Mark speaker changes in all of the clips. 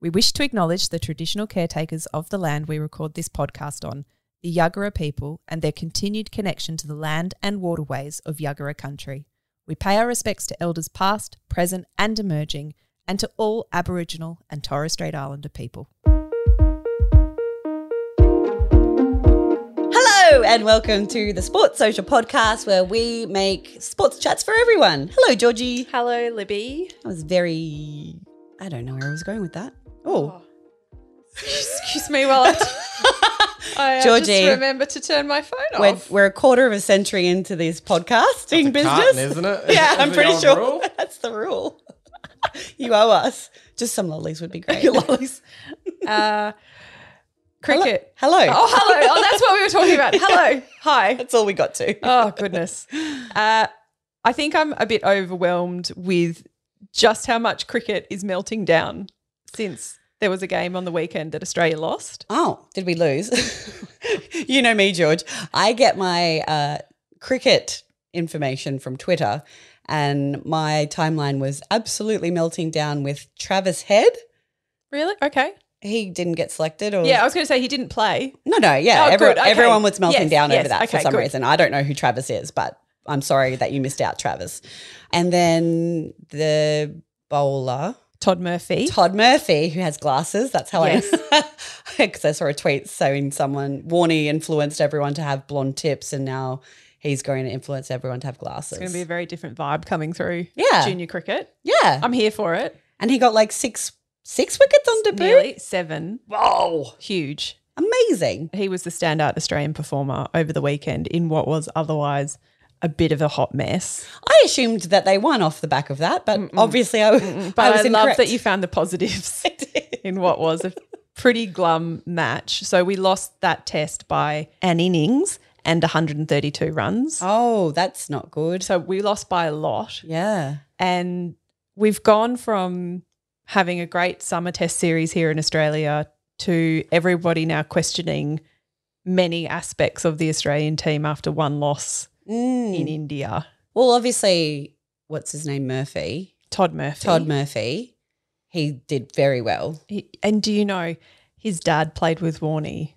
Speaker 1: We wish to acknowledge the traditional caretakers of the land we record this podcast on, the Yuggera people, and their continued connection to the land and waterways of Yuggera country. We pay our respects to elders past, present, and emerging, and to all Aboriginal and Torres Strait Islander people.
Speaker 2: Hello, and welcome to the Sports Social Podcast where we make sports chats for everyone. Hello, Georgie.
Speaker 1: Hello, Libby.
Speaker 2: I was very. I don't know where I was going with that. Oh,
Speaker 1: Excuse me while I, I uh,
Speaker 2: Georgie.
Speaker 1: just remember to turn my phone
Speaker 2: we're,
Speaker 1: off.
Speaker 2: we're a quarter of a century into this podcasting business.
Speaker 3: Carton, isn't it?
Speaker 2: Yeah,
Speaker 3: Is
Speaker 2: I'm
Speaker 3: the
Speaker 2: pretty
Speaker 3: old
Speaker 2: sure
Speaker 3: rule?
Speaker 2: that's the rule. you owe us. Just some lollies would be great.
Speaker 1: Lollies. Uh, cricket.
Speaker 2: Hello.
Speaker 1: Oh, hello. Oh, that's what we were talking about. Hello. Hi.
Speaker 2: That's all we got to.
Speaker 1: Oh, goodness. Uh, I think I'm a bit overwhelmed with just how much cricket is melting down since there was a game on the weekend that Australia lost.
Speaker 2: Oh, did we lose? you know me, George. I get my uh, cricket information from Twitter, and my timeline was absolutely melting down with Travis Head.
Speaker 1: Really? Okay.
Speaker 2: He didn't get selected, or
Speaker 1: Yeah, I was going to say he didn't play.
Speaker 2: no, no, yeah,
Speaker 1: Oh,
Speaker 2: everyone,
Speaker 1: good, okay.
Speaker 2: everyone was melting
Speaker 1: Yes,
Speaker 2: down
Speaker 1: yes,
Speaker 2: over that for some
Speaker 1: good.
Speaker 2: reason. I don't know who Travis is, but I'm sorry that you missed out, Travis. And then the bowler.
Speaker 1: Todd Murphy.
Speaker 2: Todd Murphy, who has glasses. That's how
Speaker 1: Yes.
Speaker 2: I, because I saw a tweet saying someone Warney influenced everyone to have blonde tips, and now he's going to influence everyone to have glasses.
Speaker 1: It's going to be a very different vibe coming through
Speaker 2: Yeah.
Speaker 1: junior cricket.
Speaker 2: yeah,
Speaker 1: I'm here for it.
Speaker 2: and he got like six six wickets on debut.
Speaker 1: Nearly seven.
Speaker 2: Whoa,
Speaker 1: Huge.
Speaker 2: amazing!
Speaker 1: He was the standout Australian performer over the weekend in what was otherwise a bit of a hot mess.
Speaker 2: I assumed that they won off the back of that, but obviously I,
Speaker 1: But I,
Speaker 2: I was
Speaker 1: love that you found the positives in what was a pretty glum match. So we lost that test by an innings and 132 runs.
Speaker 2: Oh, that's not good.
Speaker 1: So we lost by a lot.
Speaker 2: Yeah,
Speaker 1: And we've gone from having a great summer test series here in Australia to everybody now questioning many aspects of the Australian team after one loss
Speaker 2: Mm.
Speaker 1: in India.
Speaker 2: Well, obviously, what's his name? Murphy,
Speaker 1: Todd Murphy.
Speaker 2: Todd Murphy. He did very well.
Speaker 1: He- and do you know his dad played with Warney?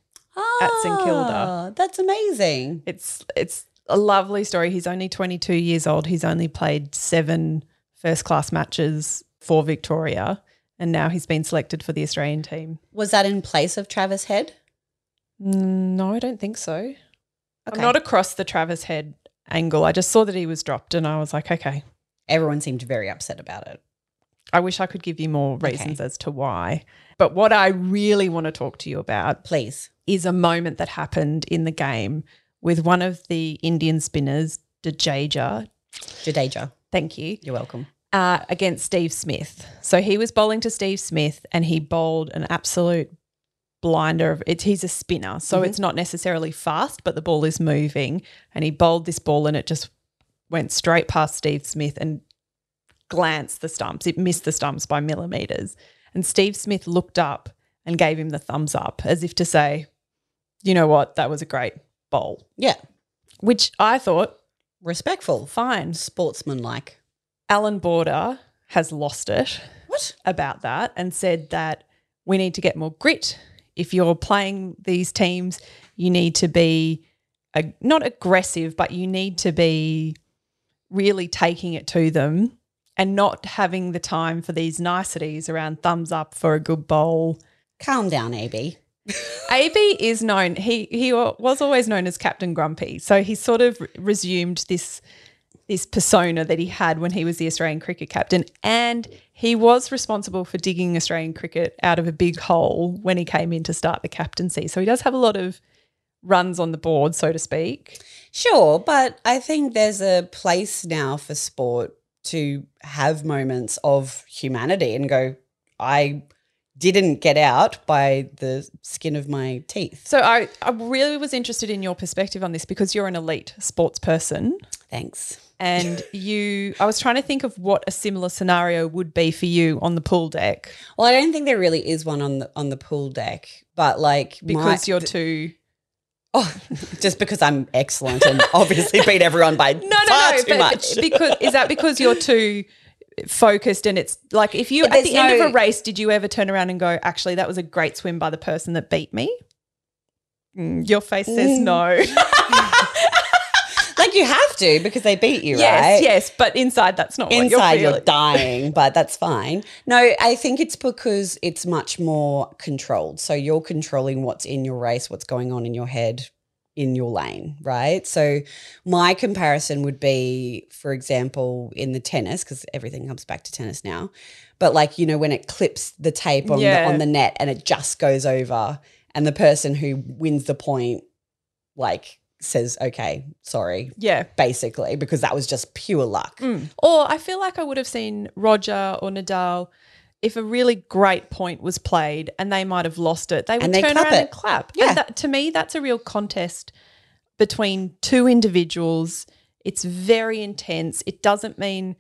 Speaker 1: At St Kilda.
Speaker 2: Ah, That's amazing.
Speaker 1: It's it's a lovely story. He's only 22 years old. He's only played seven first class matches for Victoria, and now he's been selected for the Australian team.
Speaker 2: Was that in place of Travis Head?
Speaker 1: Mm, No, I don't think so.
Speaker 2: Okay.
Speaker 1: I'm not across the Travis Head angle. I just saw that he was dropped, and I was like, okay.
Speaker 2: Everyone seemed very upset about it.
Speaker 1: I wish I could give you more reasons as to why. But what I really want to talk to you about
Speaker 2: Please.
Speaker 1: is a moment that happened in the game with one of the Indian spinners, Jadeja.
Speaker 2: Jadeja,
Speaker 1: Thank you.
Speaker 2: you're welcome.
Speaker 1: uh, against Steve Smith. So he was bowling to Steve Smith and he bowled an absolute blinder of it. He's a spinner. So mm-hmm. it's not necessarily fast, but the ball is moving. And he bowled this ball and it just went straight past Steve Smith and glanced the stumps. It missed the stumps by millimeters. And Steve Smith looked up and gave him the thumbs up as if to say, you know what, that was a great bowl.
Speaker 2: Yeah.
Speaker 1: Which I thought,
Speaker 2: Respectful.
Speaker 1: fine.
Speaker 2: Sportsmanlike.
Speaker 1: Allan Border has lost it.
Speaker 2: What?
Speaker 1: about that and said that we need to get more grit. If you're playing these teams, you need to be not aggressive, but you need to be really taking it to them and not having the time for these niceties around thumbs up for a good bowl.
Speaker 2: Calm down, AB.
Speaker 1: AB is known, he, he was always known as Captain Grumpy. So he sort of resumed this this persona that he had when he was the Australian cricket captain. And he was responsible for digging Australian cricket out of a big hole when he came in to start the captaincy. So he does have a lot of runs on the board, so to speak.
Speaker 2: Sure, but I think there's a place now for sport to have moments of humanity and go, I didn't get out by the skin of my teeth.
Speaker 1: So I, I really was interested in your perspective on this because you're an elite sports person.
Speaker 2: Thanks.
Speaker 1: And you, I was trying to think of what a similar scenario would be for you on the pool deck
Speaker 2: Well, I don't think there really is one on the on the pool deck, but like
Speaker 1: because
Speaker 2: my,
Speaker 1: you're too.
Speaker 2: oh, just because I'm excellent and obviously beat everyone by
Speaker 1: No, no,
Speaker 2: far
Speaker 1: no.
Speaker 2: too
Speaker 1: but
Speaker 2: much.
Speaker 1: because is that because you're too focused and it's like if you
Speaker 2: Yeah,
Speaker 1: at the
Speaker 2: there's
Speaker 1: end of a race did you ever turn around and go actually that was a great swim by the person that beat me Mm, your face says
Speaker 2: Mm.
Speaker 1: no
Speaker 2: you have to because they beat you,
Speaker 1: yes
Speaker 2: right?
Speaker 1: yes but inside that's not what
Speaker 2: Inside
Speaker 1: you're
Speaker 2: you're dying, but that's fine. No, I think it's because it's much more controlled. So you're controlling what's in your race, what's going on in your head in your lane, right? So my comparison would be, for example, in the tennis, because everything comes back to tennis now. But like, you know, when it clips the tape on
Speaker 1: Yeah.
Speaker 2: the on the net and it just goes over and the person who wins the point like says, Okay, sorry,
Speaker 1: yeah
Speaker 2: basically, because that was just pure luck.
Speaker 1: Mm. Or I feel like I would have seen Roger or Nadal if a really great point was played and they might have lost it. They would
Speaker 2: they
Speaker 1: turn around
Speaker 2: it.
Speaker 1: and clap.
Speaker 2: Yeah.
Speaker 1: And that, to me, that's a real contest between two individuals. It's very intense. It doesn't mean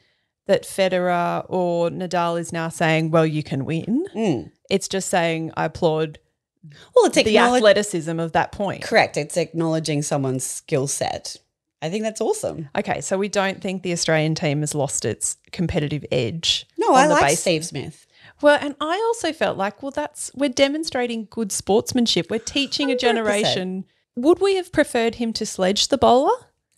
Speaker 1: that Federer or Nadal is now saying, well, you can win.
Speaker 2: Mm.
Speaker 1: It's just saying, I applaud
Speaker 2: Well, it's
Speaker 1: the
Speaker 2: acknowledge-
Speaker 1: athleticism of that point.
Speaker 2: correct. It's acknowledging someone's skill set. I think that's awesome.
Speaker 1: Okay, so we don't think the Australian team has lost its competitive edge.
Speaker 2: No,
Speaker 1: on
Speaker 2: I
Speaker 1: the
Speaker 2: like
Speaker 1: base-
Speaker 2: Steve Smith.
Speaker 1: Well, and I also felt like, well, that's we're demonstrating good sportsmanship. We're teaching a
Speaker 2: 100%.
Speaker 1: generation. Would we have preferred him to sledge the bowler?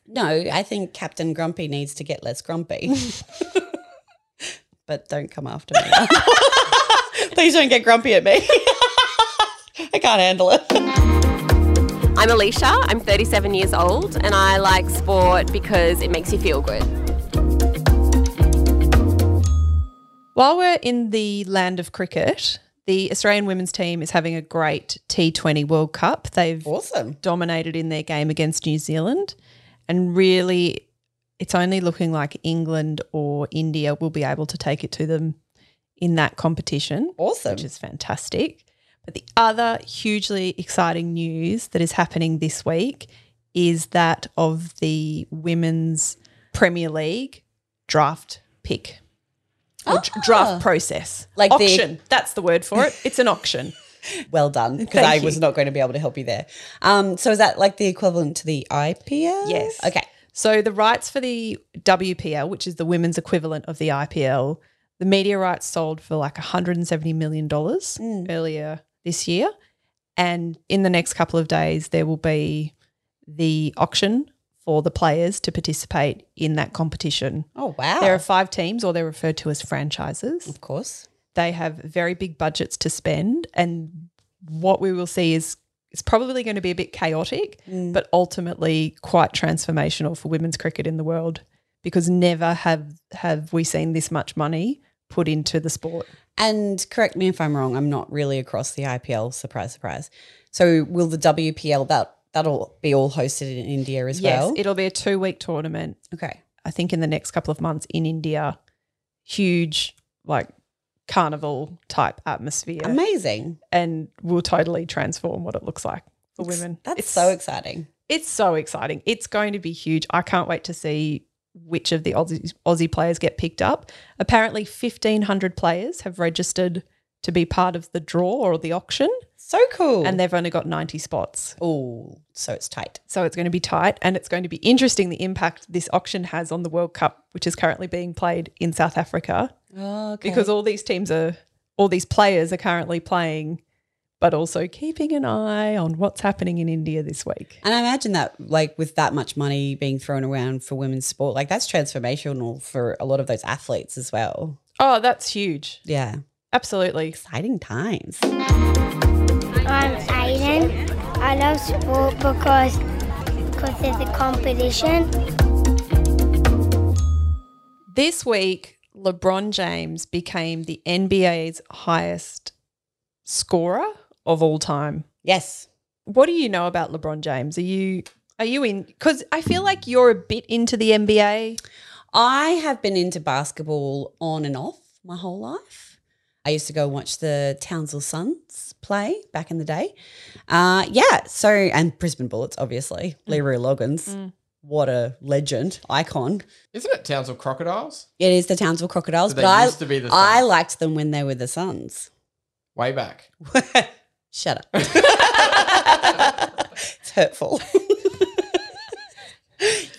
Speaker 2: No, I think Captain Grumpy needs to get less grumpy. but don't come after me. Please don't get grumpy at me. I can't handle it.
Speaker 3: I'm Alicia, I'm 37 years old, and I like sport because it makes you feel good.
Speaker 1: While we're in the land of cricket, the Australian women's team is having a great T20 World Cup. They've
Speaker 2: Awesome.
Speaker 1: dominated in their game against New Zealand, and really, it's only looking like England or India will be able to take it to them in that competition.
Speaker 2: Awesome.
Speaker 1: which is fantastic. But the other hugely exciting news that is happening this week is that of the Women's Premier League draft pick. Or
Speaker 2: Ah.
Speaker 1: draft process.
Speaker 2: Like the-
Speaker 1: auction. That's the word for it. It's an auction.
Speaker 2: Well done, because I
Speaker 1: you.
Speaker 2: was not going to be able to help you there. Um, so is that like the equivalent to the IPL?
Speaker 1: Yes.
Speaker 2: Okay.
Speaker 1: So the rights for the WPL, which is the women's equivalent of the IPL, the media rights sold for like 170 million dollars
Speaker 2: Mm.
Speaker 1: earlier this year, and in the next couple of days there will be the auction for the players to participate in that competition.
Speaker 2: Oh wow.
Speaker 1: There are five teams, or they're referred to as franchises.
Speaker 2: of course.
Speaker 1: They have very big budgets to spend, and what we will see is it's probably going to be a bit chaotic,
Speaker 2: Mm.
Speaker 1: but ultimately quite transformational for women's cricket in the world because never have have we seen this much money put into the sport.
Speaker 2: And correct me if I'm wrong. I'm not really across the IPL. Surprise, surprise. So will the WPL that that'll be all hosted in India as
Speaker 1: yes,
Speaker 2: well?
Speaker 1: it'll be a two week tournament.
Speaker 2: okay.
Speaker 1: I think in the next couple of months in India, huge like carnival type atmosphere,
Speaker 2: Amazing.
Speaker 1: and will totally transform what it looks like for women.
Speaker 2: That's
Speaker 1: It's
Speaker 2: so exciting.
Speaker 1: It's so exciting. It's going to be huge. I can't wait to see which of the Aussie, Aussie players get picked up. Apparently, 1,500 players have registered to be part of the draw or the auction,
Speaker 2: So cool.
Speaker 1: and they've only got 90 spots.
Speaker 2: oh, so it's tight.
Speaker 1: So it's going to be tight, and it's going to be interesting the impact this auction has on the World Cup, which is currently being played in South Africa,
Speaker 2: Oh, okay.
Speaker 1: because all these teams are, all these players are currently playing, but also keeping an eye on what's happening in India this week.
Speaker 2: and I imagine that, like, with that much money being thrown around for women's sport, like that's transformational for a lot of those athletes as well.
Speaker 1: Oh, that's huge.
Speaker 2: Yeah,
Speaker 1: Absolutely.
Speaker 2: exciting times.
Speaker 4: I'm Aiden. I love sport because because there's a competition.
Speaker 1: This week, LeBron James became the NBA's highest scorer of all time.
Speaker 2: Yes.
Speaker 1: What do you know about LeBron James? Are you are you in cuz I feel like you're a bit into the NBA.
Speaker 2: I have been into basketball on and off my whole life. I used to go watch the Townsville Suns play back in the day. Uh, yeah, so, and Brisbane Bullets, obviously. Leroy Loggins. What a legend, icon.
Speaker 5: Isn't it Townsville Crocodiles?
Speaker 2: It is the Townsville Crocodiles,
Speaker 5: So
Speaker 2: but
Speaker 5: they
Speaker 2: I,
Speaker 5: used to be the
Speaker 2: I liked them when they were the Suns.
Speaker 5: Way back.
Speaker 2: Shut up. it's hurtful.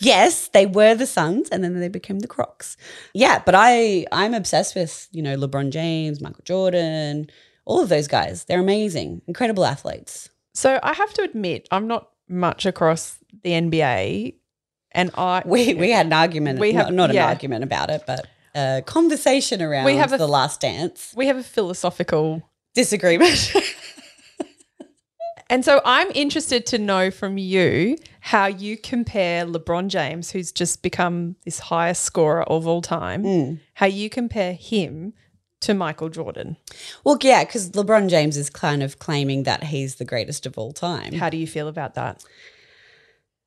Speaker 2: yes, they were the Suns, and then they became the Crocs. Yeah, but I I'm obsessed with you know LeBron James, Michael Jordan, all of those guys. They're amazing, incredible athletes.
Speaker 1: So I have to admit, I'm not much across the NBA, and I
Speaker 2: We we had an argument.
Speaker 1: We have-
Speaker 2: have not an argument about it, but a conversation around
Speaker 1: We have a-
Speaker 2: the Last Dance
Speaker 1: we have a philosophical
Speaker 2: disagreement.
Speaker 1: And so I'm interested to know from you how you compare LeBron James, who's just become this highest scorer of all time, hmm. how you compare him to Michael Jordan.
Speaker 2: well, yeah, because LeBron James is kind of claiming that he's the greatest of all time.
Speaker 1: How do you feel about that?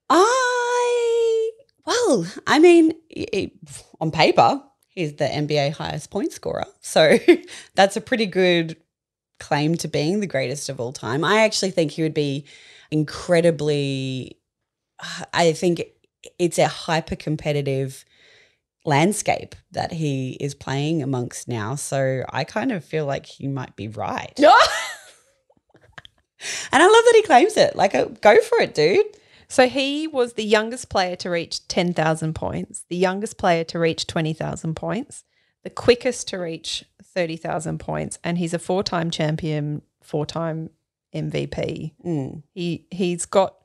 Speaker 2: I well, I mean, it, on paper, he's the NBA highest point scorer, so that's a pretty good claim to being the greatest of all time. I actually think he would be incredibly. I think it's a hyper competitive landscape that he is playing amongst now. So I kind of feel like he might be right. And I love that he claims it. Like, uh, go for it, dude.
Speaker 1: So he was the youngest player to reach 10,000 points, the youngest player to reach 20,000 points, the quickest to reach 30,000 points, and he's a four-time champion, four-time MVP.
Speaker 2: Mm.
Speaker 1: He he's got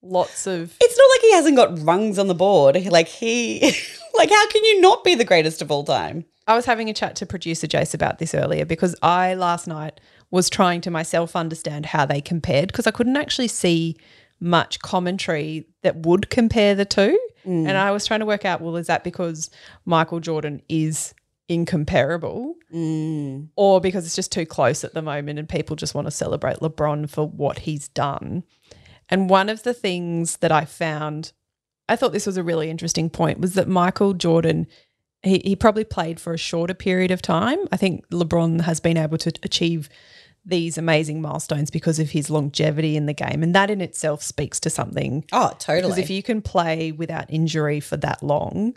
Speaker 1: lots of
Speaker 2: It's not like he hasn't got rungs on the board. Like he, like how can you not be the greatest of all time?
Speaker 1: I was having a chat to producer Jace about this earlier because I last night was trying to myself understand how they compared because I couldn't actually see much commentary that would compare the two. And I was trying to work out well, is that because Michael Jordan is incomparable mm. or because it's just too close at the moment and people just want to celebrate LeBron for what he's done? And one of the things that I found, I thought this was a really interesting point, was that Michael Jordan he, he probably played for a shorter period of time. I think LeBron has been able to achieve these amazing milestones because of his longevity in the game. And that in itself speaks to something.
Speaker 2: Oh, totally.
Speaker 1: Because if you can play without injury for that long,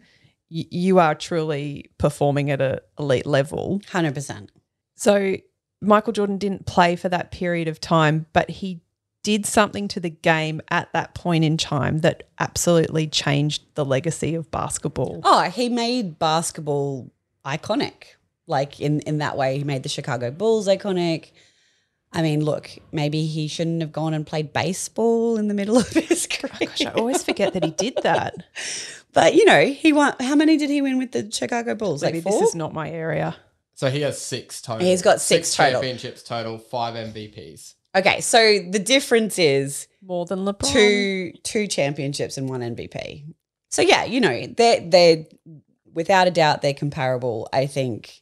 Speaker 1: y- you are truly performing at an elite level.
Speaker 2: hundred percent.
Speaker 1: So Michael Jordan didn't play for that period of time, but he did something to the game at that point in time that absolutely changed the legacy of basketball.
Speaker 2: Oh, he made basketball iconic. Like in in that way, he made the Chicago Bulls iconic. I mean, look, maybe he shouldn't have gone and played baseball in the middle of his career.
Speaker 1: Oh, gosh, I always forget that he did that.
Speaker 2: But you know, he won. How many did he win with the Chicago Bulls?
Speaker 1: Maybe
Speaker 2: like four.
Speaker 1: this is not my area.
Speaker 5: So he has six total.
Speaker 2: He's got six total.
Speaker 5: championships total, five MVPs.
Speaker 2: okay, so the difference is
Speaker 1: More than LeBron.
Speaker 2: two two championships and one MVP. So yeah, you know, they're they're without a doubt they're comparable. I think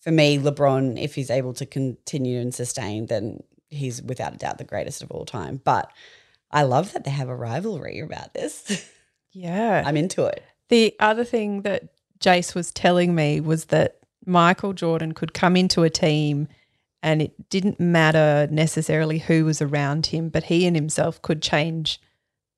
Speaker 2: for me, LeBron, if he's able to continue and sustain, then he's without a doubt the greatest of all time. But I love that they have a rivalry about this.
Speaker 1: Yeah.
Speaker 2: I'm into it.
Speaker 1: The other thing that Jace was telling me was that Michael Jordan could come into a team and it didn't matter necessarily who was around him, but he and himself could change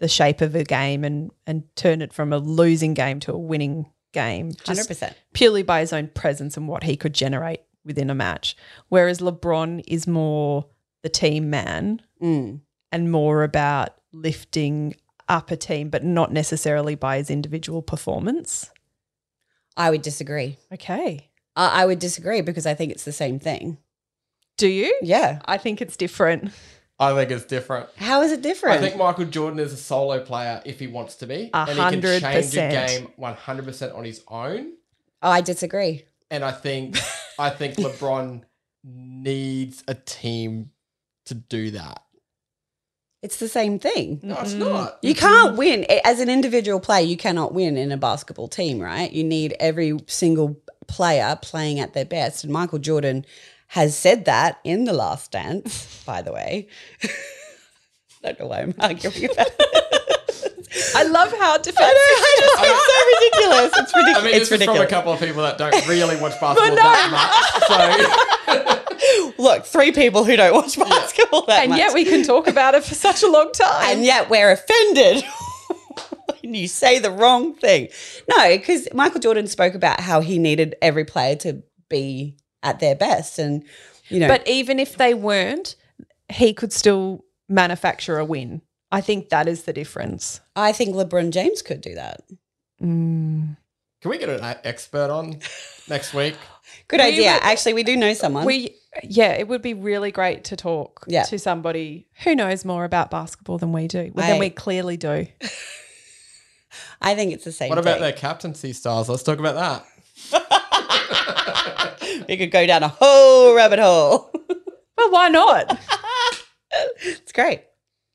Speaker 1: the shape of a game and and turn it from a losing game to a winning game.
Speaker 2: Hundred percent.
Speaker 1: purely by his own presence and what he could generate within a match. Whereas LeBron is more the team man
Speaker 2: Mm.
Speaker 1: and more about lifting up a team, but not necessarily by his individual performance.
Speaker 2: I would disagree.
Speaker 1: Okay.
Speaker 2: I I would disagree because I think it's the same thing.
Speaker 1: Do you?
Speaker 2: Yeah.
Speaker 1: I think it's different.
Speaker 5: I think it's different.
Speaker 2: How is it different?
Speaker 5: I think Michael Jordan is a solo player if he wants to be.
Speaker 1: A
Speaker 5: And he can
Speaker 1: hundred
Speaker 5: change a
Speaker 1: percent.
Speaker 5: game 100% on his own.
Speaker 2: oh, I disagree.
Speaker 5: And I think I think LeBron needs a team to do that.
Speaker 2: It's the same thing.
Speaker 5: No, it's not. Mm-hmm.
Speaker 2: You can't win as an individual player. You cannot win in a basketball team, right? You need every single player playing at their best. And Michael Jordan has said that in the Last Dance. by the way, I don't know why I'm arguing about it.
Speaker 1: I love how
Speaker 2: I
Speaker 1: defensive.
Speaker 2: know, I just think it's so ridiculous. It's ridiculous.
Speaker 5: I mean,
Speaker 2: it's
Speaker 5: this is from a couple of people that don't really watch basketball that much. So
Speaker 2: Look, three people who don't watch basketball that
Speaker 1: and
Speaker 2: much.
Speaker 1: yet we can talk about it for such a long time.
Speaker 2: and yet we're offended. when you say the wrong thing. No, because Michael Jordan spoke about how he needed every player to be at their best. And, you know,
Speaker 1: but even if they weren't, he could still manufacture a win. I think that is the difference.
Speaker 2: I think LeBron James could do that.
Speaker 1: Mm.
Speaker 5: Can we get an expert on next week?
Speaker 2: Good
Speaker 1: We
Speaker 2: idea.
Speaker 1: would-
Speaker 2: Actually, we do know someone.
Speaker 1: We yeah, it would be really great to talk
Speaker 2: Yeah.
Speaker 1: to somebody who knows more about basketball than we do. Well,
Speaker 2: I-
Speaker 1: than we clearly do.
Speaker 2: I think it's the same.
Speaker 5: What about
Speaker 2: thing.
Speaker 5: their captaincy styles? Let's talk about that.
Speaker 2: we could go down a whole rabbit hole.
Speaker 1: Well, why not?
Speaker 2: it's great.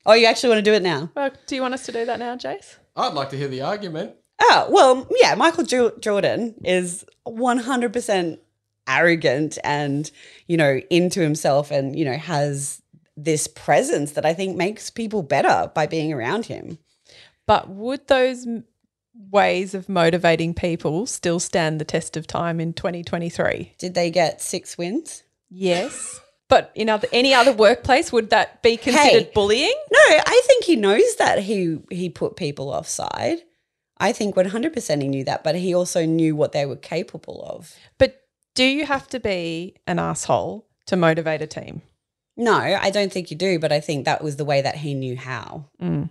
Speaker 2: Oh, you actually want to do it now?
Speaker 1: well, do you want us to do that now, Jace?
Speaker 5: I'd like to hear the argument.
Speaker 2: Oh, well, yeah, Michael Ju- Jordan is 100% arrogant and, you know, into himself and, you know, has this presence that I think makes people better by being around him.
Speaker 1: But would those m- ways of motivating people still stand the test of time in 2023?
Speaker 2: Did they get six wins?
Speaker 1: Yes. But in other any other workplace, would that be considered
Speaker 2: Hey.
Speaker 1: bullying?
Speaker 2: No, I think he knows that he he put people offside. I think 100% he knew that, but he also knew what they were capable of.
Speaker 1: But do you have to be an asshole to motivate a team?
Speaker 2: No, I don't think you do, but I think that was the way that he knew how.
Speaker 1: Mm.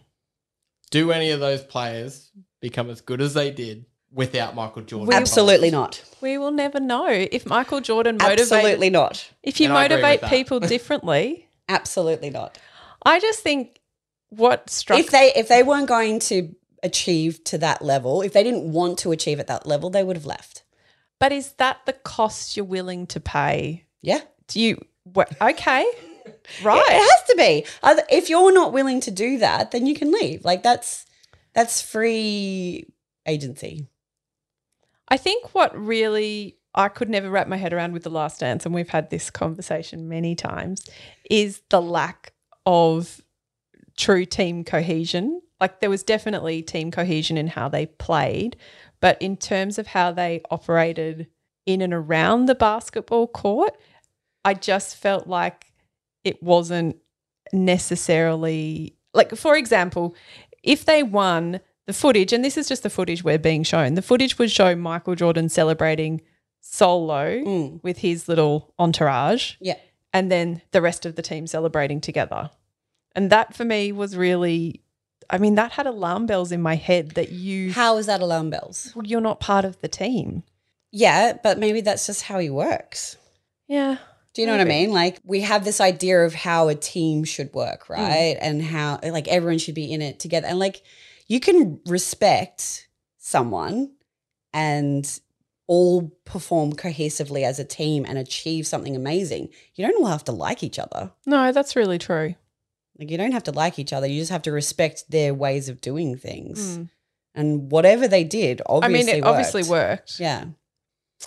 Speaker 5: Do any of those players become as good as they did without Michael Jordan?
Speaker 2: Absolutely not.
Speaker 1: We will never know if Michael Jordan motivated.
Speaker 2: Absolutely not.
Speaker 1: If you
Speaker 5: And I agree with
Speaker 1: motivate people differently,
Speaker 2: Absolutely not.
Speaker 1: I just think what struck
Speaker 2: If they if they weren't going to achieve to that level, if they didn't want to achieve at that level, they would have left.
Speaker 1: But is that the cost you're willing to pay?
Speaker 2: Yeah.
Speaker 1: Do you? What, okay,
Speaker 2: Yeah,
Speaker 1: right.
Speaker 2: it has to be. If you're not willing to do that, then you can leave. Like that's that's free agency.
Speaker 1: I think what really I could never wrap my head around with the last dance, and we've had this conversation many times, is the lack of true team cohesion. Like there was definitely team cohesion in how they played, but in terms of how they operated in and around the basketball court, I just felt like it wasn't necessarily like for example, if they won the footage, and this is just the footage we're being shown, the footage would show Michael Jordan celebrating solo
Speaker 2: Mm.
Speaker 1: with his little entourage,
Speaker 2: Yeah.
Speaker 1: and then the rest of the team celebrating together. And that for me was really, I mean, that had alarm bells in my head that you,
Speaker 2: How is that alarm bells?
Speaker 1: well, you're not part of the team.
Speaker 2: Yeah, but maybe that's just how he works.
Speaker 1: Yeah.
Speaker 2: Do you know what I mean? Like we have this idea of how a team should work, mm. right? And how like everyone should be in it together. And like you can respect someone and all perform cohesively as a team and achieve something amazing. You don't all have to like each other.
Speaker 1: No, that's really true.
Speaker 2: Like you don't have to like each other. You just have to respect their ways of doing things.
Speaker 1: Mm.
Speaker 2: And whatever they did,
Speaker 1: I
Speaker 2: obviously
Speaker 1: mean, it obviously
Speaker 2: worked.
Speaker 1: worked.
Speaker 2: Yeah.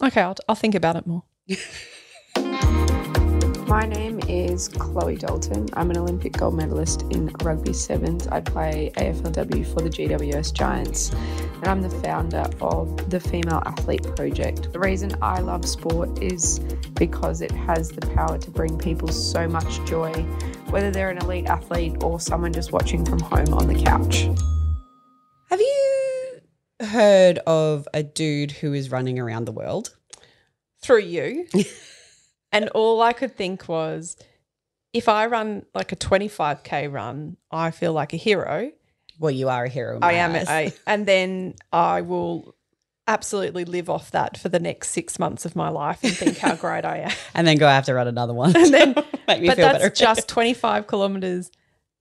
Speaker 1: Okay, I'll, I'll think about it more.
Speaker 6: My name is Chloe Dalton. I'm an Olympic gold medalist in rugby sevens. I play AFLW for the GWS Giants, and I'm the founder of the Female Athlete Project. The reason I love sport is because it has the power to bring people so much joy, whether they're an elite athlete or someone just watching from home on the couch.
Speaker 2: Have you heard of a dude who is running around the world?
Speaker 1: through you. and all I could think was if I run like a 25k run, I feel like a hero.
Speaker 2: Well, you are a hero.
Speaker 1: I am. I, and then I will absolutely live off that for the next 6 months of my life and think how great I am.
Speaker 2: and then go have to run another one.
Speaker 1: And then
Speaker 2: make me
Speaker 1: but
Speaker 2: feel
Speaker 1: that's
Speaker 2: better.
Speaker 1: just 25 kilometers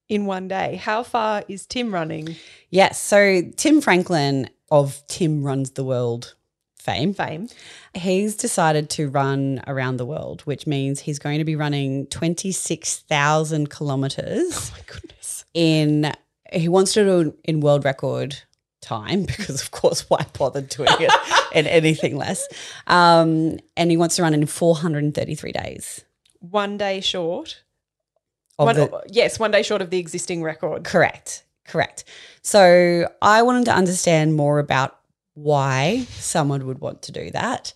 Speaker 1: in one day. How far is Tim running?
Speaker 2: yes. So Tim Franklin of Tim Runs the World fame,
Speaker 1: Fame.
Speaker 2: he's decided to run around the world, which means he's going to be running twenty six thousand kilometers
Speaker 1: My goodness.
Speaker 2: in. He wants to do it in world record time because, of course, why bother doing it in anything less? Um, and he wants to run in four hundred and thirty three days.
Speaker 1: One day short. One,
Speaker 2: the,
Speaker 1: yes, one day short of the existing record.
Speaker 2: Correct. Correct. So I wanted to understand more about why someone would want to do that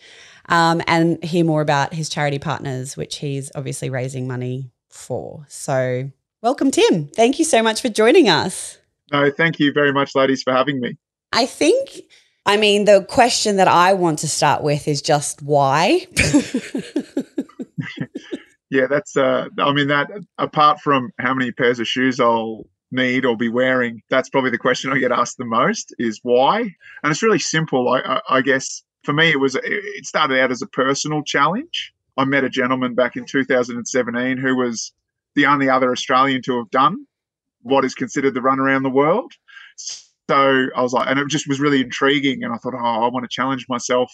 Speaker 2: um, and hear more about his charity partners, which he's obviously raising money for. So, welcome, Tim. Thank you so much for joining us.
Speaker 7: No, thank you very much, ladies, for having me.
Speaker 2: I think, I mean, the question that I want to start with is just why?
Speaker 7: Yeah, that's. Uh, I mean, that apart from how many pairs of shoes I'll need or be wearing? That's probably the question I get asked the most is why? And it's really simple. I, I, I guess for me, it was it started out as a personal challenge. I met a gentleman back in 2017 who was the only other Australian to have done what is considered the run around the world. So I was like, and it just was really intriguing. And I thought, oh, I want to challenge myself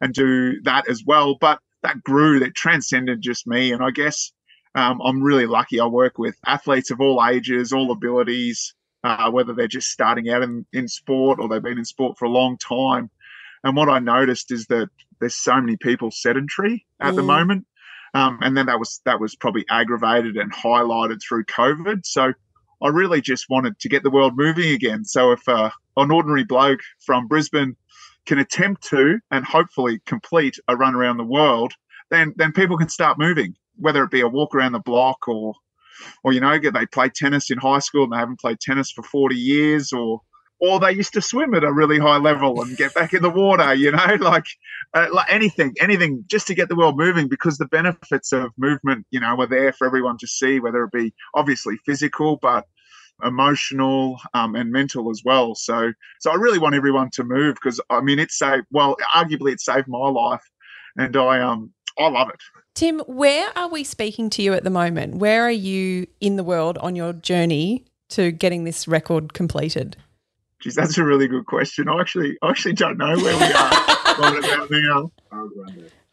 Speaker 7: and do that as well. But that grew, that transcended just me. And I guess um, I'm really lucky. I work with athletes of all ages, all abilities, uh, whether they're just starting out in, in sport or they've been in sport for a long time. And what I noticed is that there's so many people sedentary at mm. the moment. Um, and then that was that was probably aggravated and highlighted through COVID. So I really just wanted to get the world moving again. So if uh, an ordinary bloke from Brisbane can attempt to and hopefully complete a run around the world, then then people can start moving, whether it be a walk around the block or or you know they play tennis in high school and they haven't played tennis for 40 years or or they used to swim at a really high level and get back in the water, you know, like, uh, like anything, anything just to get the world moving because the benefits of movement, you know, are there for everyone to see, whether it be obviously physical, but emotional um, and mental as well. So, so I really want everyone to move because I mean, it saved, well, arguably it saved my life and I, um, I love it.
Speaker 1: Tim, where are we speaking to you at the moment? Where are you in the world on your journey to getting this record completed?
Speaker 7: Geez, that's a really good question. I actually, I actually don't know where we are right about now.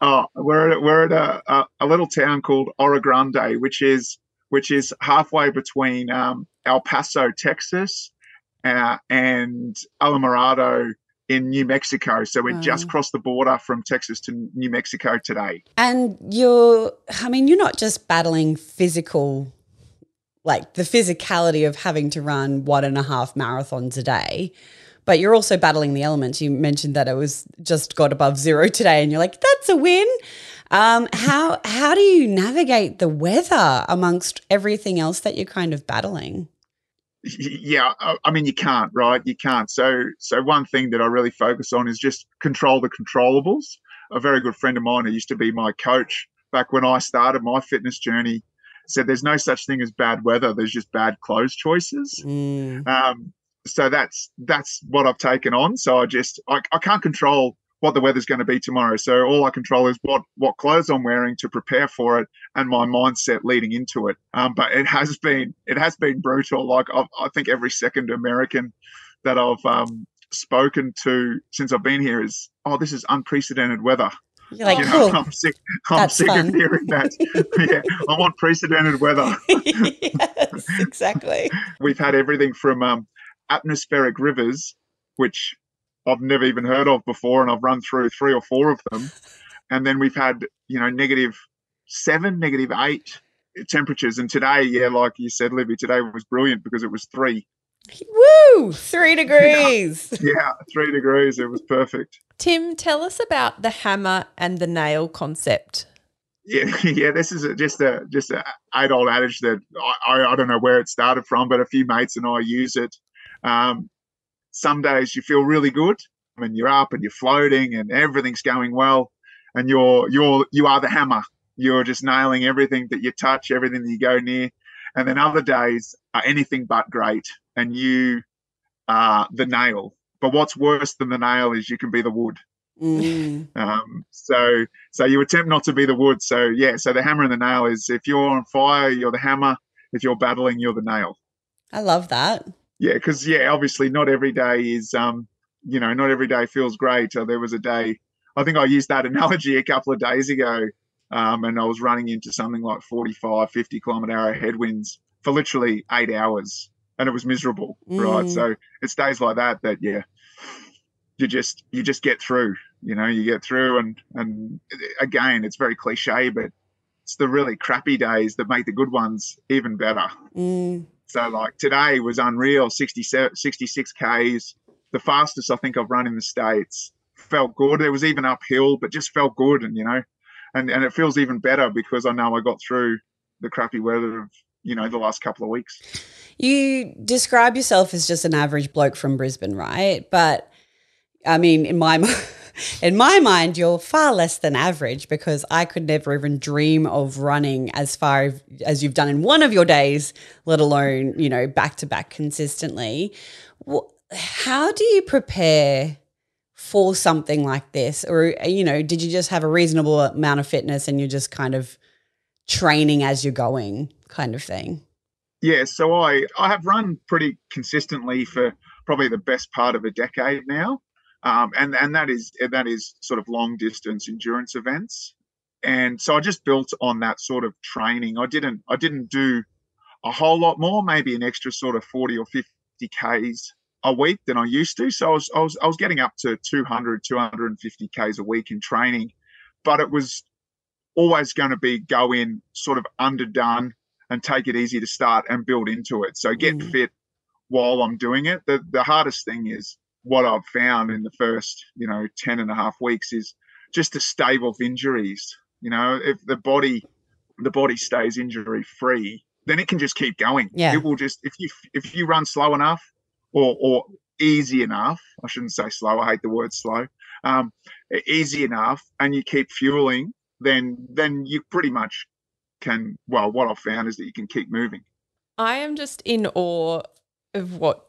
Speaker 7: Oh, we're at, we're at a, a, a, little town called Orogrande, which is which is halfway between um, El Paso, Texas, uh, and Alamogordo in New Mexico. So we wow. just crossed the border from Texas to New Mexico today.
Speaker 2: And you're, I mean, you're not just battling physical like the physicality of having to run one and a half marathons a day but you're also battling the elements you mentioned that it was just got above zero today and you're like that's a win um, how how do you navigate the weather amongst everything else that you're kind of battling
Speaker 7: yeah i mean you can't right you can't so so one thing that i really focus on is just control the controllables a very good friend of mine who used to be my coach back when i started my fitness journey said there's no such thing as bad weather. There's just bad clothes choices. Mm. Um, so that's that's what I've taken on. So I just I, I can't control what the weather's going to be tomorrow. So all I control is what what clothes I'm wearing to prepare for it and my mindset leading into it. Um, but it has been it has been brutal. Like I've, i think every second American that I've um, spoken to since I've been here is oh this is unprecedented weather.
Speaker 2: You're like, you know, cool.
Speaker 7: I'm sick. I'm That's sick fun. of hearing that. yeah, I want precedented weather.
Speaker 2: yes, exactly.
Speaker 7: We've had everything from um, atmospheric rivers, which I've never even heard of before, and I've run through three or four of them. And then we've had, you know, negative seven, negative eight temperatures. And today, yeah, like you said, Libby, today was brilliant because it was three.
Speaker 2: Woo! Three degrees.
Speaker 7: Yeah, yeah, three degrees. It was perfect.
Speaker 1: Tim, tell us about the hammer and the nail concept.
Speaker 7: Yeah, yeah. This is a, just a just a eight old adage that I, I don't know where it started from, but a few mates and I use it. Um, some days you feel really good and you're up and you're floating and everything's going well, and you're you're you are the hammer. You're just nailing everything that you touch, everything that you go near. And then other days are anything but great, and you are the nail but what's worse than the nail is you can be the wood. Mm. Um, so so you attempt not to be the wood. So yeah, so the hammer and the nail is if you're on fire, you're the hammer. If you're battling, you're the nail.
Speaker 2: I love that.
Speaker 7: Yeah, because yeah, obviously not every day is um, you know, not every day feels great. Uh, there was a day, I think I used that analogy a couple of days ago, um, and I was running into something like 45, 50 kilometer hour headwinds for literally eight hours, and it was miserable, mm. right? So it's days like that that yeah, you just you just get through you know you get through and and again it's very cliche but it's the really crappy days that make the good ones even better mm. So like today was unreal. 67 66 ks the fastest i think i've run in the states. Felt good. It was even uphill but just felt good and you know and and it feels even better because i know i got through the crappy weather of you know the last couple of weeks.
Speaker 2: You describe yourself as just an average bloke from brisbane right? But I mean, in my in my mind, you're far less than average because I could never even dream of running as far as you've done in one of your days, let alone, you know, back to back consistently. How do you prepare for something like this? Or, you know, did you just have a reasonable amount of fitness and you're just kind of training as you're going kind of thing?
Speaker 7: Yeah, so I I have run pretty consistently for probably the best part of a decade now, um, and and that is that is sort of long distance endurance events, and so I just built on that sort of training. I didn't I didn't do a whole lot more, maybe an extra sort of forty or fifty k's a week than I used to. So I was I was I was getting up to 200, 250 k's a week in training, but it was always going to be go in sort of underdone and take it easy to start and build into it. So get
Speaker 2: Mm.
Speaker 7: fit while I'm doing it. The the hardest thing is what I've found in the first, you know, 10 and a half weeks is just to stave off injuries. You know, if the body the body stays injury free, then it can just keep going.
Speaker 2: Yeah.
Speaker 7: It will just if you if you run slow enough or or easy enough, I shouldn't say slow, I hate the word slow. Um, easy enough and you keep fueling, then then you pretty much can well what I've found is that you can keep moving.
Speaker 1: I am just in awe of what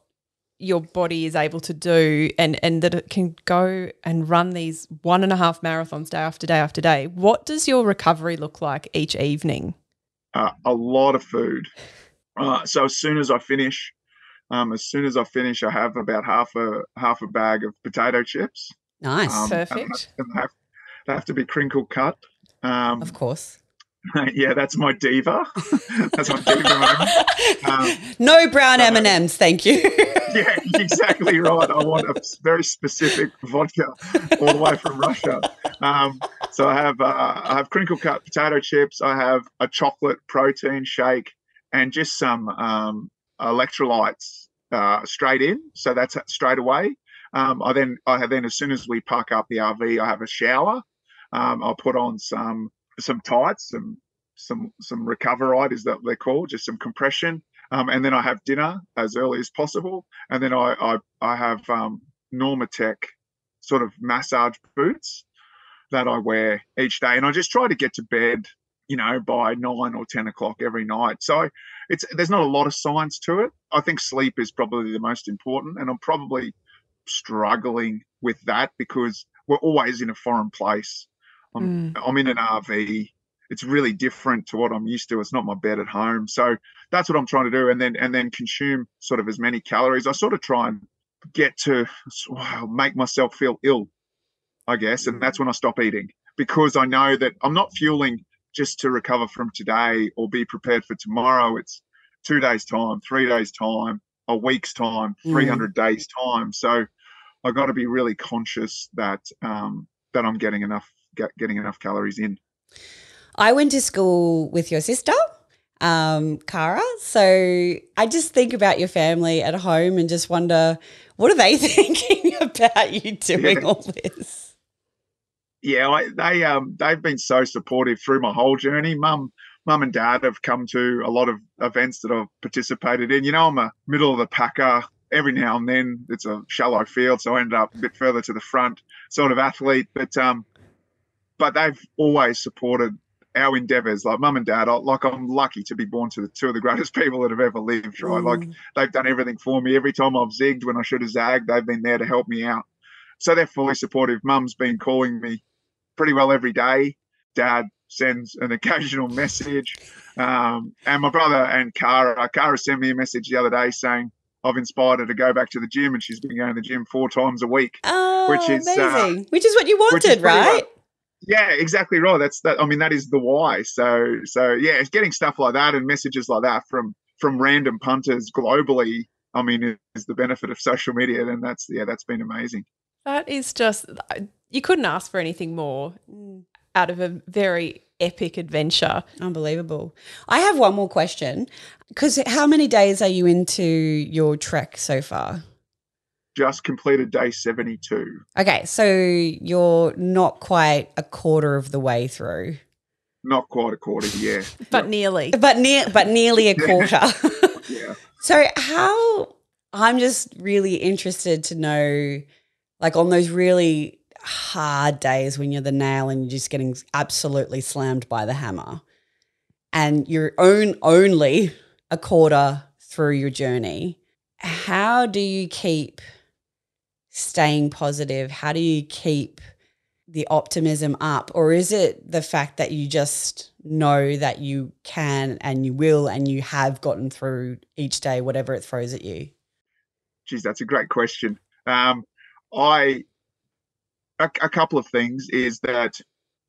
Speaker 1: your body is able to do and and that it can go and run these one and a half marathons day after day after day. What does your recovery look like each evening?
Speaker 7: uh, a lot of food. Uh, so as soon as I finish, um, as soon as I finish, I have about half a half a bag of potato chips.
Speaker 2: Nice.
Speaker 7: Um, and they have-
Speaker 1: Perfect.
Speaker 7: and they have, they have to be crinkle cut. Um,
Speaker 2: of course.
Speaker 7: yeah, that's my diva. that's my diva moment. Um,
Speaker 2: no brown
Speaker 7: uh,
Speaker 2: M&Ms, thank you.
Speaker 7: yeah, exactly right. I want a very specific vodka all the way from Russia. Um, so I have uh, I have crinkle cut potato chips. I have a chocolate protein shake and just some um, electrolytes uh, straight in. So that's straight away. Um, I then I have then as soon as we park up the RV, I have a shower. Um, I'll put on some some tights, some some some recoverite is that they're called, just some compression. Um, and then I have dinner as early as possible, and then I I, I have um, Normatec sort of massage boots that I wear each day, and I just try to get to bed, you know, by nine or ten o'clock every night. So it's there's not a lot of science to it. I think sleep is probably the most important, and I'm probably struggling with that because we're always in a foreign place. I'm, I'm in an RV. It's really different to what I'm used to. It's not my bed at home. So that's what I'm trying to do. And then and then consume sort of as many calories. I sort of try and get to wow, make myself feel ill, I guess. And that's when I stop eating because I know that I'm not fueling just to recover from today or be prepared for tomorrow. It's two days time, three days time, a week's time,
Speaker 2: Mm.
Speaker 7: 300 days time. So I got to be really conscious that um, that I'm getting enough get, getting enough calories in.
Speaker 2: I went to school with your sister, um, Cara. So I just think about your family at home and just wonder, what are they thinking about you doing
Speaker 7: Yeah.
Speaker 2: all this?
Speaker 7: Yeah, I, they um they've been so supportive through my whole journey. Mum, mum and dad have come to a lot of events that I've participated in. You know, I'm a middle of the packer. Every now and then it's a shallow field, so I ended up a bit further to the front, sort of athlete. But um, but they've always supported our endeavors. Like mum and dad, I, like I'm lucky to be born to the two of the greatest people that have ever lived. Right, like
Speaker 2: Mm.
Speaker 7: they've done everything for me. Every time I've zigged when I should have zagged, they've been there to help me out. So they're fully supportive. Mum's been calling me pretty well every day. Dad sends an occasional message. Um, and my brother and Cara, Cara sent me a message the other day saying, I've inspired her to go back to the gym and she's been going to the gym four times a week.
Speaker 2: Oh,
Speaker 7: Which is, uh,
Speaker 2: amazing. Which is what you wanted, right?
Speaker 7: Yeah, exactly right. That's that. I mean, that is the why. So, so yeah, it's getting stuff like that and messages like that from from random punters globally. I mean, is the benefit of social media, and that's yeah, that's been amazing.
Speaker 1: That is just, you couldn't ask for anything more
Speaker 2: Mm.
Speaker 1: out of a very epic adventure.
Speaker 2: Unbelievable. I have one more question. Because how many days are you into your trek so far?
Speaker 7: Just completed day seventy two.
Speaker 2: Okay, so you're not quite a quarter of the way through,
Speaker 7: Not quite a quarter. Yeah,
Speaker 1: But nearly.
Speaker 2: but near, but nearly a quarter.
Speaker 7: yeah.
Speaker 2: so how? I'm just really interested to know, like on those really hard days when you're the nail and you're just getting absolutely slammed by the hammer, and you're own only a quarter through your journey, how do you keep staying positive? How do you keep the optimism up? Or is it the fact that you just know that you can and you will and you have gotten through each day, whatever it throws at you?
Speaker 7: Geez, that's a great question. Um, I a, a couple of things is that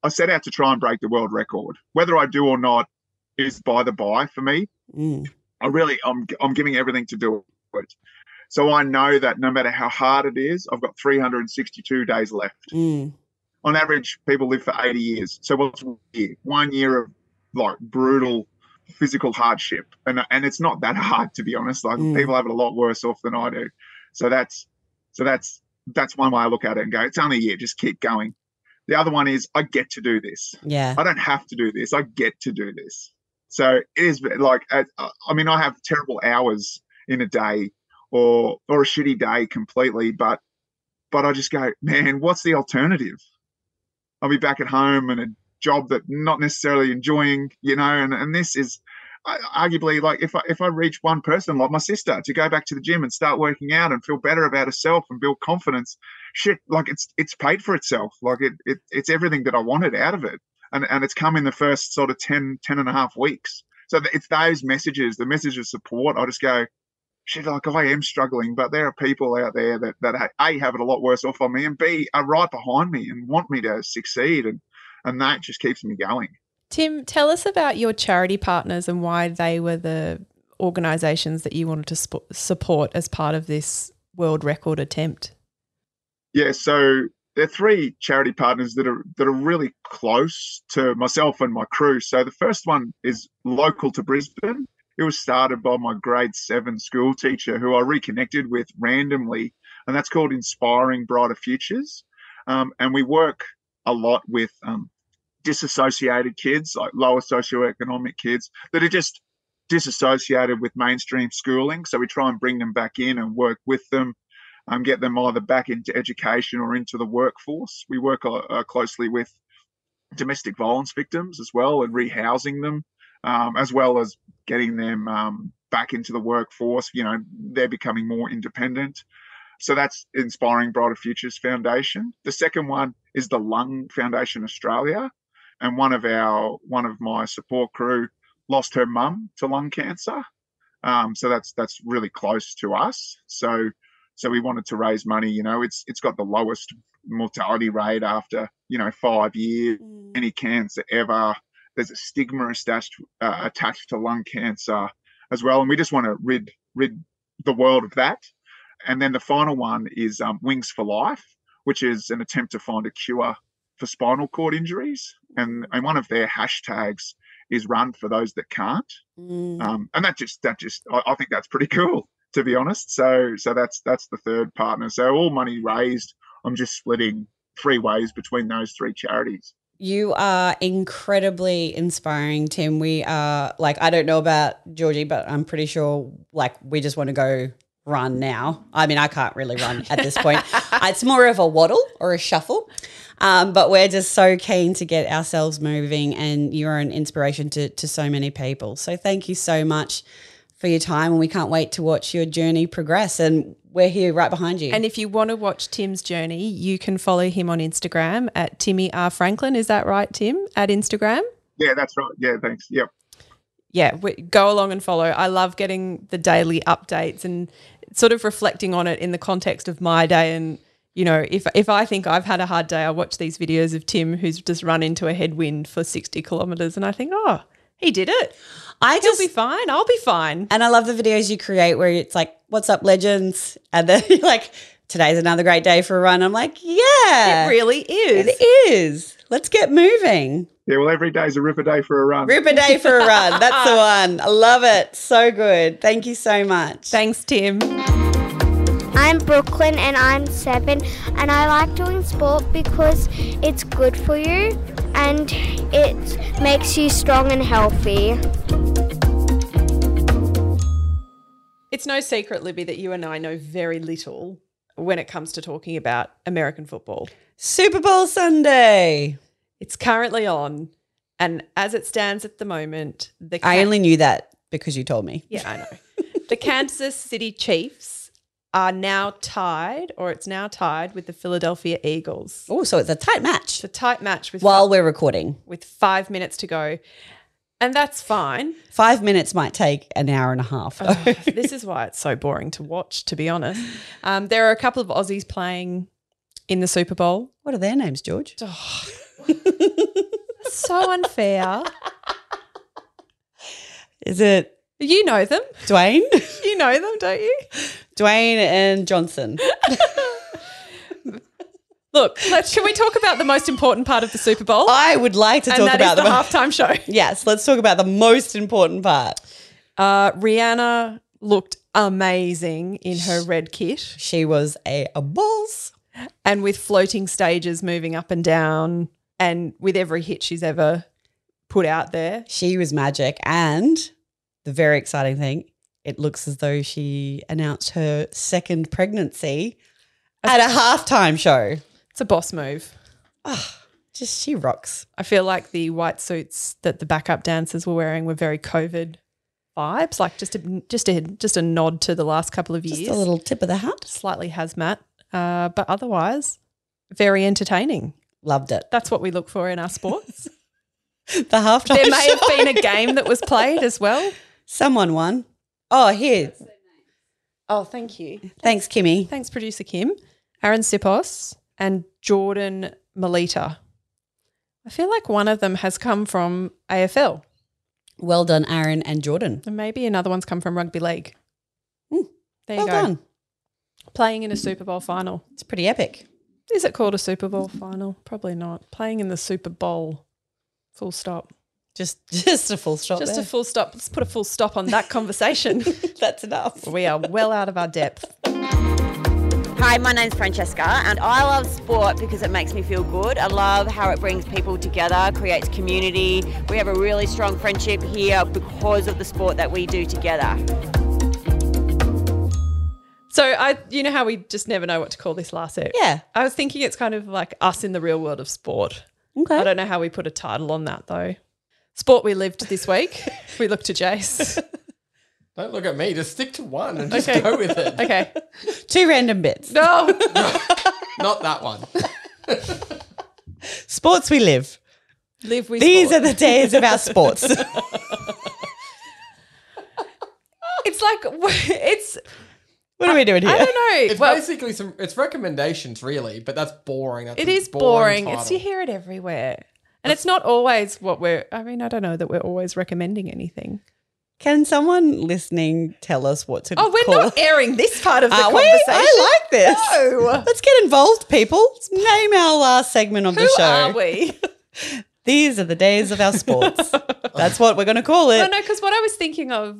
Speaker 7: I set out to try and break the world record. Whether I do or not is by the by for me.
Speaker 2: Mm.
Speaker 7: I really, I'm, I'm giving everything to do it. So I know that no matter how hard it is, I've got 362 days left.
Speaker 2: Mm.
Speaker 7: On average, people live for 80 years. So what's one year? One year of like brutal physical hardship, and and it's not that hard to be honest. Like
Speaker 2: Mm.
Speaker 7: people have it a lot worse off than I do. So that's so that's that's one way I look at it and go, it's only a year, just keep going. The other one is I get to do this.
Speaker 2: Yeah.
Speaker 7: I don't have to do this. I get to do this. So it is like, I mean, I have terrible hours in a day, or or a shitty day completely, but but I just go, man, what's the alternative? I'll be back at home and a job that not necessarily enjoying, you know, and and this is arguably like if I if I reach one person like my sister to go back to the gym and start working out and feel better about herself and build confidence, shit, like it's it's paid for itself. Like it, it it's everything that I wanted out of it and, and it's come in the first sort of 10, 10 and a half weeks. So it's those messages, the message of support. I just go, shit, like I am struggling, but there are people out there that, that A, have it a lot worse off on me, and B, are right behind me and want me to succeed. And, and that just keeps me going.
Speaker 1: Tim, tell us about your charity partners and why they were the organisations that you wanted to sp- support as part of this world record attempt.
Speaker 7: Yeah, so there are three charity partners that are that are really close to myself and my crew. So the first one is local to Brisbane. It was started by my grade seven school teacher, who I reconnected with randomly, and that's called Inspiring Brighter Futures. Um, and we work a lot with um, disassociated kids, like lower socioeconomic kids that are just disassociated with mainstream schooling. So we try and bring them back in and work with them um, get them either back into education or into the workforce. We work uh, uh, closely with domestic violence victims as well and rehousing them, um, as well as getting them um, back into the workforce. You know, they're becoming more independent. So that's Inspiring Brighter Futures Foundation. The second one is the Lung Foundation Australia, and one of our one of my support crew lost her mum to lung cancer. Um, so that's that's really close to us. So so we wanted to raise money. You know, it's it's got the lowest mortality rate after you know five years any cancer ever. There's a stigma attached uh, attached to lung cancer as well, and we just want to rid rid the world of that. And then the final one is um, Wings for Life, which is an attempt to find a cure for spinal cord injuries, and and one of their hashtags is "Run for those that can't."
Speaker 2: Mm.
Speaker 7: Um, and that just that just I, I think that's pretty cool to be honest. So so that's that's the third partner. So all money raised, I'm just splitting three ways between those three charities.
Speaker 2: You are incredibly inspiring, Tim. We are like, I don't know about Georgie, but I'm pretty sure like we just want to go run now. I mean, I can't really run at this point. it's more of a waddle or a shuffle. Um, but we're just so keen to get ourselves moving, and you're an inspiration to, to so many people. So thank you so much for your time, and we can't wait to watch your journey progress. And we're here right behind you.
Speaker 1: And if you want to watch Tim's journey, you can follow him on Instagram at Timmy R Franklin. Is that right, Tim? At Instagram?
Speaker 7: Yeah, that's right. Yeah, thanks. Yep.
Speaker 1: Yeah, we, go along and follow. I love getting the daily updates and sort of reflecting on it in the context of my day. And you know, if if I think I've had a hard day, I watch these videos of Tim who's just run into a headwind for sixty kilometers, and I think, oh, he did it.
Speaker 2: I
Speaker 1: He'll
Speaker 2: just
Speaker 1: be fine. I'll be fine.
Speaker 2: And I love the videos you create where it's like, "What's up, legends?" And then you're like, "Today's another great day for a run." I'm like, "Yeah,
Speaker 1: It really is.
Speaker 2: it is. Let's get moving.
Speaker 7: Yeah, well, every day's a ripper day for a run.
Speaker 2: Rip a day for a run. That's the one. I love it. So good. Thank you so much.
Speaker 1: Thanks, Tim.
Speaker 4: I'm Brooklyn and I'm seven, and I like doing sport because it's good for you and it makes you strong and healthy.
Speaker 1: It's no secret, Libby, that you and I know very little when it comes to talking about American football.
Speaker 2: Super Bowl Sunday.
Speaker 1: It's currently on, and as it stands at the moment, the
Speaker 2: I only knew that because you told me.
Speaker 1: yeah, I know. the Kansas City Chiefs are now tied, or it's now tied with the Philadelphia Eagles.
Speaker 2: Oh, so it's a tight match
Speaker 1: It's a tight match with
Speaker 2: while we're recording.
Speaker 1: with five minutes to go, and that's fine.
Speaker 2: Five minutes might take an hour and a half. though.
Speaker 1: this is why it's so boring to watch, to be honest. Um, there are a couple of Aussies playing in the Super Bowl.
Speaker 2: what are their names, George?
Speaker 1: So unfair.
Speaker 2: Is it
Speaker 1: you know them.
Speaker 2: Dwayne?
Speaker 1: You know them, don't you?
Speaker 2: Dwayne and Johnson.
Speaker 1: Look, let's, can we talk about the most important part of the Super Bowl?
Speaker 2: I would like to
Speaker 1: and
Speaker 2: talk
Speaker 1: that is
Speaker 2: about
Speaker 1: the
Speaker 2: the
Speaker 1: halftime show.
Speaker 2: Yes, let's talk about the most important part.
Speaker 1: Uh, Rihanna looked amazing in her red kit
Speaker 2: She was a, a boss.
Speaker 1: and with floating stages moving up and down, and with every hit she's ever put out there.
Speaker 2: She was magic. And the very exciting thing, it looks as though she announced her second pregnancy at a halftime show.
Speaker 1: It's a boss move.
Speaker 2: Just she rocks.
Speaker 1: I feel like the white suits that the backup dancers were wearing were very COVID vibes, like just a just a just a nod to the last couple of years.
Speaker 2: Just a little tip of the hat.
Speaker 1: slightly hazmat, uh, but otherwise very entertaining.
Speaker 2: Loved it.
Speaker 1: That's what we look for in our sports.
Speaker 2: The halftime
Speaker 1: there may have been a game that was played as well.
Speaker 2: Someone won. Oh, here.
Speaker 1: Oh, thank you.
Speaker 2: Thanks, Kimmy.
Speaker 1: Thanks, producer Kim, Arryn Siposs, and Jordan Mailata. I feel like one of them has come from AFL,
Speaker 2: Well done, Aaron and Jordan.
Speaker 1: and maybe another one's come from rugby league.
Speaker 2: Hmm.
Speaker 1: There you
Speaker 2: Well
Speaker 1: go.
Speaker 2: done.
Speaker 1: Playing in a Super Bowl final.
Speaker 2: It's pretty epic.
Speaker 1: Is it called a Super Bowl final? Probably not. Playing in the Super Bowl. Full stop.
Speaker 2: Just just a full stop.
Speaker 1: Just
Speaker 2: there.
Speaker 1: a full stop. Let's put a full stop on that conversation.
Speaker 2: That's enough.
Speaker 1: we are well out of our depth.
Speaker 8: Hi, my name's Francesca, and I love sport because it makes me feel good. I love how it brings people together, creates community. We have a really strong friendship here because of the sport that we do together.
Speaker 1: So I, you know how we just never know what to call this last set.
Speaker 2: Yeah.
Speaker 1: I was thinking it's kind of like us in the real world of sport.
Speaker 2: Okay.
Speaker 1: I don't know how we put a title on that though. Sport we lived this week. we look to Jace.
Speaker 5: Don't look at me. Just stick to one and just
Speaker 1: Okay.
Speaker 5: go with it.
Speaker 1: Okay.
Speaker 2: Two random bits.
Speaker 1: No.
Speaker 5: Not that one.
Speaker 2: Sports we live.
Speaker 1: Live with
Speaker 2: These
Speaker 1: sport.
Speaker 2: are the days of our sports.
Speaker 1: It's like it's.
Speaker 2: what are we doing here?
Speaker 1: I don't know.
Speaker 5: It's
Speaker 1: well,
Speaker 5: basically some. It's recommendations, really, but that's boring. That's
Speaker 1: it
Speaker 5: a
Speaker 1: is boring.
Speaker 5: title.
Speaker 1: It's you hear it everywhere, and it's not always what we're. I mean, I don't know that we're always recommending anything.
Speaker 2: Can someone listening tell us what to do?
Speaker 1: Oh, we're
Speaker 2: call
Speaker 1: not airing this part of the
Speaker 2: Are we?
Speaker 1: conversation.
Speaker 2: I like this.
Speaker 1: No.
Speaker 2: Let's get involved, people. Name our last segment of the
Speaker 1: Who
Speaker 2: show.
Speaker 1: are we?
Speaker 2: These are the days of our sports. That's what we're going to call it.
Speaker 1: No, no, because what I was thinking of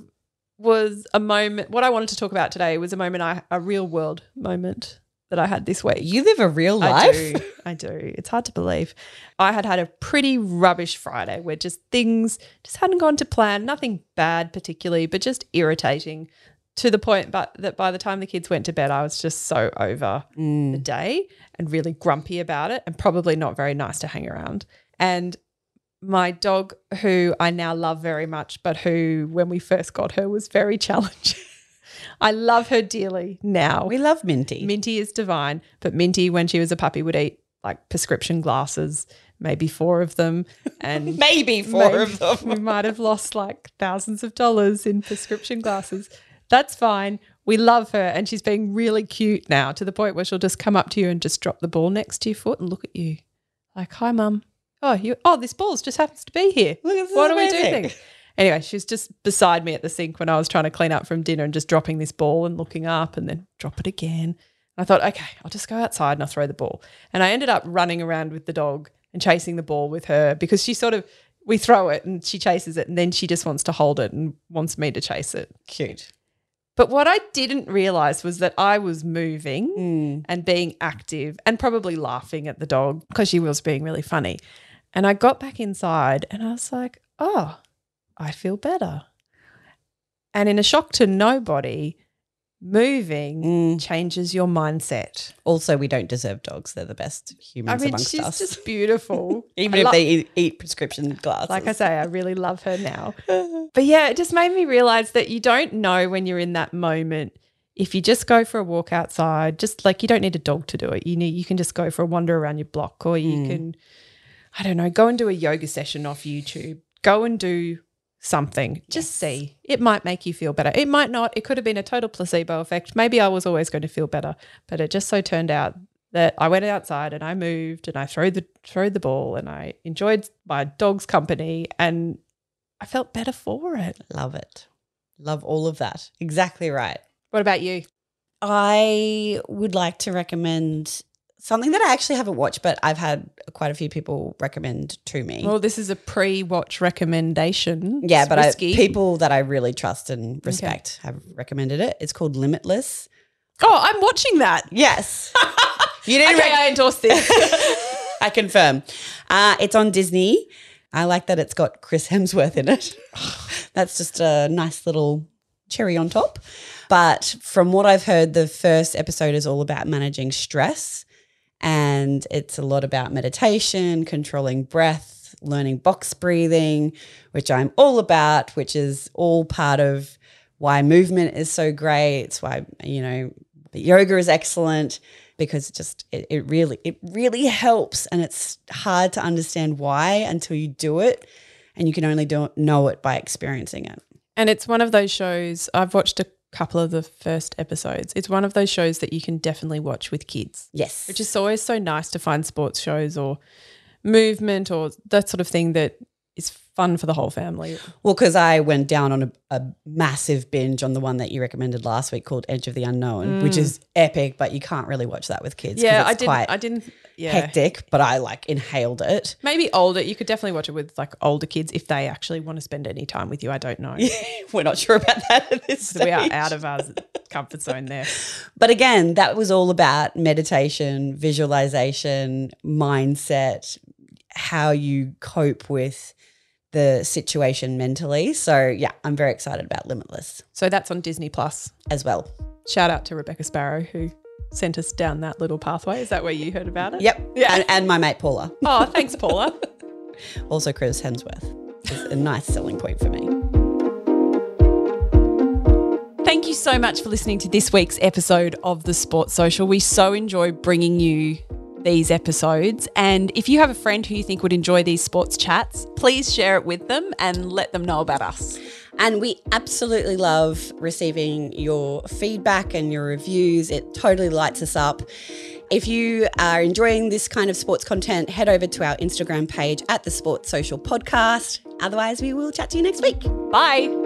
Speaker 1: was a moment. What I wanted to talk about today was a moment, I a real world moment that I had this week.
Speaker 2: You live a real life.
Speaker 1: I do. I do. It's hard to believe. I had had a pretty rubbish Friday where just things just hadn't gone to plan. Nothing bad particularly, but just irritating to the point but that by the time the kids went to bed, I was just so over mm. the day and really grumpy about it and probably not very nice to hang around. And my dog, who I now love very much, but who, when we first got her, was very challenging. I love her dearly now.
Speaker 2: We love Minty.
Speaker 1: Minty is divine, but Minty, when she was a puppy, would eat like prescription glasses, maybe four of them, and
Speaker 2: Maybe four
Speaker 1: maybe
Speaker 2: of them.
Speaker 1: We might have lost like thousands of dollars in prescription glasses. That's fine. We love her, and she's being really cute now to the point where she'll just come up to you and just drop the ball next to your foot and look at you, like, "Hi, mum. Oh, you. Oh, this ball just happens to be here.
Speaker 2: Look, at this
Speaker 1: what do we
Speaker 2: amazing."
Speaker 1: do?" Anyway, she was just beside me at the sink when I was trying to clean up from dinner and just dropping this ball and looking up and then drop it again. I thought, okay, I'll just go outside and I'll throw the ball. And I ended up running around with the dog and chasing the ball with her because she sort of, we throw it and she chases it and then she just wants to hold it and wants me to chase it.
Speaker 2: Cute.
Speaker 1: But what I didn't realize was that I was moving
Speaker 2: Mm.
Speaker 1: and being active and probably laughing at the dog because she was being really funny. And I got back inside and I was like, oh, I feel better. And in a shock to nobody, moving
Speaker 2: Mm.
Speaker 1: changes your mindset.
Speaker 2: Also, we don't deserve dogs. They're the best humans I
Speaker 1: mean,
Speaker 2: amongst
Speaker 1: she's
Speaker 2: us.
Speaker 1: just beautiful.
Speaker 2: Even
Speaker 1: I
Speaker 2: if they eat, eat prescription glasses.
Speaker 1: like I say, I really love her now. But yeah, it just made me realize that you don't know when you're in that moment. If you just go for a walk outside, just like you don't need a dog to do it. You need you can just go for a wander around your block, or you
Speaker 2: Mm.
Speaker 1: can, I don't know, go and do a yoga session off YouTube. Go and do something. Just see. It might make you feel better. It might not. It could have been a total placebo effect. Maybe I was always going to feel better, but it just so turned out that I went outside and I moved and I threw the threw the ball and I enjoyed my dog's company and I felt better for it.
Speaker 2: Love it. Love all of that. Exactly right.
Speaker 1: What about you?
Speaker 2: I would like to recommend something that I actually haven't watched, but I've had quite a few people recommend to me.
Speaker 1: Well, this is a pre-watch recommendation.
Speaker 2: yeah,
Speaker 1: It's
Speaker 2: but I, people that I really trust and respect have recommended it. It's called Limitless.
Speaker 1: Oh, I'm watching that.
Speaker 2: Yes. you didn't
Speaker 1: Okay,
Speaker 2: rec-
Speaker 1: I endorse this.
Speaker 2: I confirm. Uh, it's on Disney. I like that it's got Chris Hemsworth in it. That's just a nice little cherry on top. But from what I've heard, the first episode is all about managing stress. And it's a lot about meditation, controlling breath, learning box breathing, which I'm all about, which is all part of why movement is so great. It's why, you know, yoga is excellent because it just it, it really it really helps and it's hard to understand why until you do it and you can only do, know it by experiencing it
Speaker 1: and it's one of those shows I've watched a couple of the first episodes. It's one of those shows that you can definitely watch with kids.
Speaker 2: yes
Speaker 1: Which is always so nice to find sports shows or movement or that sort of thing that is fun for the whole family.
Speaker 2: well because i went down on a, a massive binge on the one that you recommended last week called edge of the unknown which is epic but you can't really watch that with kids
Speaker 1: Mm. Yeah,
Speaker 2: it's
Speaker 1: I didn't
Speaker 2: quite
Speaker 1: I didn't yeah.
Speaker 2: hectic but i like inhaled it
Speaker 1: Maybe older. You could definitely watch it with like older kids if they actually want to spend any time with you. I don't know.
Speaker 2: we're not sure about that at this
Speaker 1: So we are out of our comfort zone there.
Speaker 2: But again, that was all about meditation, visualization, mindset, how you cope with the situation mentally. So, yeah, I'm very excited about Limitless
Speaker 1: So that's on Disney Plus.
Speaker 2: as well.
Speaker 1: Shout out to Rebecca Sparrow who sent us down that little pathway. Is that where you heard about it?
Speaker 2: Yep.
Speaker 1: Yeah.
Speaker 2: And, and my mate Paula,
Speaker 1: Oh, thanks, Paula.
Speaker 2: also Chris Hemsworth, is a nice selling point for me.
Speaker 1: Thank you so much for listening to this week's episode of the Sports Social. We so enjoy bringing you these episodes. And if you have a friend who you think would enjoy these sports chats, please share it with them and let them know about us.
Speaker 2: And we absolutely love receiving your feedback and your reviews. It totally lights us up. If you are enjoying this kind of sports content, head over to our Instagram page at the Sports Social Podcast. Otherwise, we will chat to you next week.
Speaker 1: Bye.